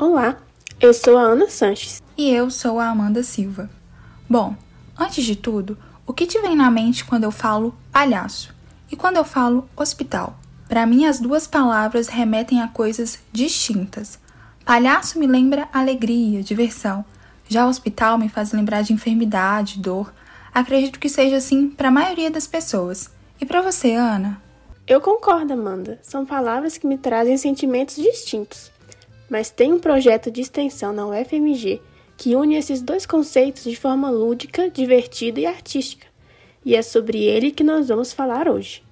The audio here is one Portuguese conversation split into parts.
Olá, eu sou a Ana Sanches. E eu sou a Amanda Silva. Bom, antes de tudo, o que te vem na mente quando eu falo palhaço e quando eu falo hospital? Para mim, as duas palavras remetem a coisas distintas. Palhaço me lembra alegria, diversão. Já hospital me faz lembrar de enfermidade, dor. Acredito que seja assim para a maioria das pessoas. E para você, Ana? Eu concordo, Amanda. São palavras que me trazem sentimentos distintos mas tem um projeto de extensão na UFMG que une esses dois conceitos de forma lúdica, divertida e artística. E é sobre ele que nós vamos falar hoje.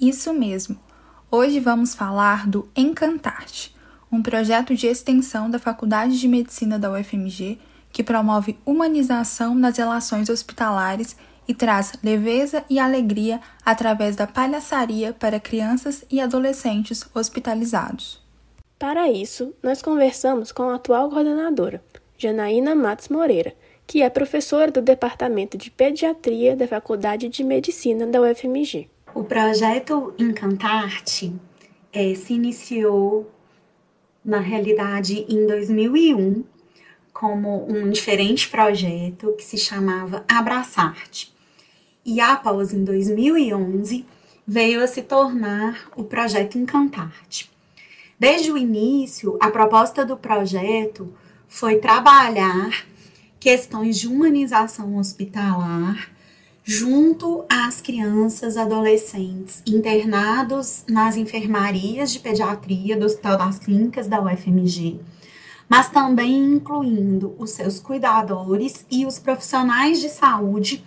Isso mesmo. Hoje vamos falar do Encantarte, um projeto de extensão da Faculdade de Medicina da UFMG que promove humanização nas relações hospitalares e traz leveza e alegria através da palhaçaria para crianças e adolescentes hospitalizados. Para isso, nós conversamos com a atual coordenadora, Janaína Matos Moreira, que é professora do Departamento de Pediatria da Faculdade de Medicina da UFMG. O projeto Encantarte é, se iniciou, na realidade, em 2001, como um diferente projeto que se chamava Abraçarte e após, em 2011, veio a se tornar o projeto Encantarte. Desde o início, a proposta do projeto foi trabalhar questões de humanização hospitalar junto às crianças adolescentes internados nas enfermarias de pediatria do Hospital das Clínicas da UFMG, mas também incluindo os seus cuidadores e os profissionais de saúde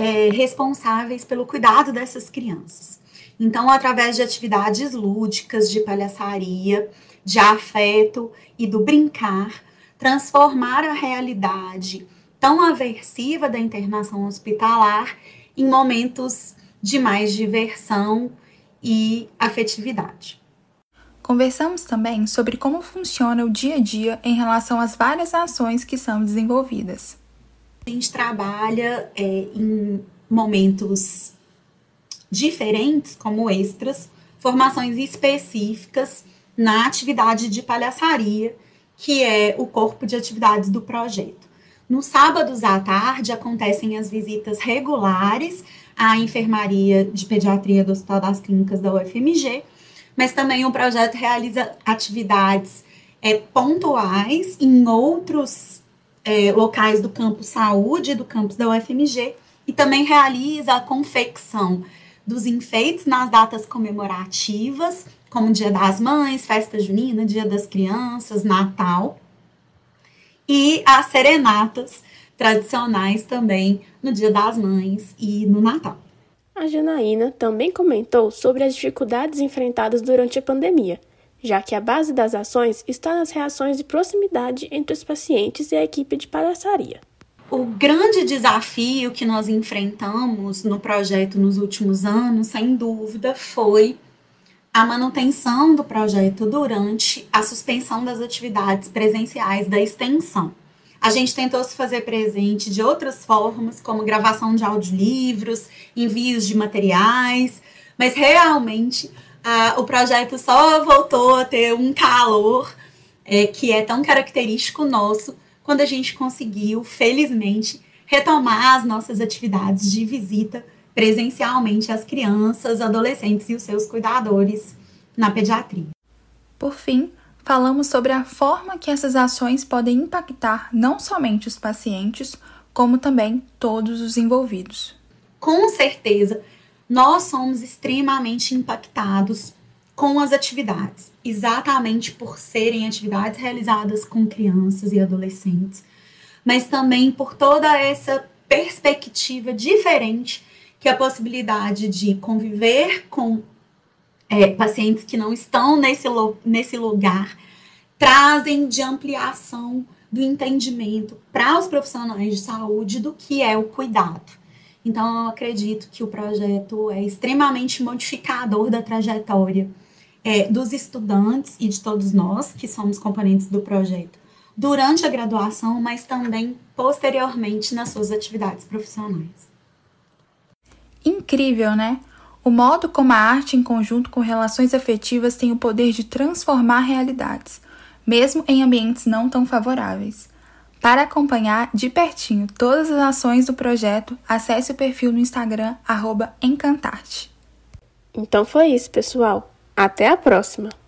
é, responsáveis pelo cuidado dessas crianças. Então, através de atividades lúdicas, de palhaçaria, de afeto e do brincar, transformar a realidade tão aversiva da internação hospitalar em momentos de mais diversão e afetividade. Conversamos também sobre como funciona o dia a dia em relação às várias ações que são desenvolvidas. Gente trabalha é, em momentos diferentes, como extras, formações específicas na atividade de palhaçaria, que é o corpo de atividades do projeto. Nos sábados à tarde acontecem as visitas regulares à enfermaria de pediatria do Hospital das Clínicas da UFMG, mas também o projeto realiza atividades é, pontuais em outros é, locais do campus saúde, do campus da UFMG, e também realiza a confecção dos enfeites nas datas comemorativas, como Dia das Mães, Festa Junina, Dia das Crianças, Natal, e as serenatas tradicionais também no Dia das Mães e no Natal. A Janaína também comentou sobre as dificuldades enfrentadas durante a pandemia já que a base das ações está nas reações de proximidade entre os pacientes e a equipe de palhaçaria. O grande desafio que nós enfrentamos no projeto nos últimos anos, sem dúvida, foi a manutenção do projeto durante a suspensão das atividades presenciais da extensão. A gente tentou se fazer presente de outras formas, como gravação de audiolivros, envios de materiais, mas realmente ah, o projeto só voltou a ter um calor é, que é tão característico nosso quando a gente conseguiu, felizmente, retomar as nossas atividades de visita presencialmente às crianças, adolescentes e os seus cuidadores na pediatria. Por fim, falamos sobre a forma que essas ações podem impactar não somente os pacientes, como também todos os envolvidos. Com certeza, nós somos extremamente impactados com as atividades, exatamente por serem atividades realizadas com crianças e adolescentes, mas também por toda essa perspectiva diferente que a possibilidade de conviver com é, pacientes que não estão nesse, nesse lugar trazem de ampliação do entendimento para os profissionais de saúde do que é o cuidado. Então, eu acredito que o projeto é extremamente modificador da trajetória é, dos estudantes e de todos nós que somos componentes do projeto durante a graduação, mas também posteriormente nas suas atividades profissionais. Incrível, né? o modo como a arte, em conjunto com relações afetivas, tem o poder de transformar realidades, mesmo em ambientes não tão favoráveis. Para acompanhar de pertinho todas as ações do projeto, acesse o perfil no Instagram Encantarte. Então foi isso, pessoal. Até a próxima!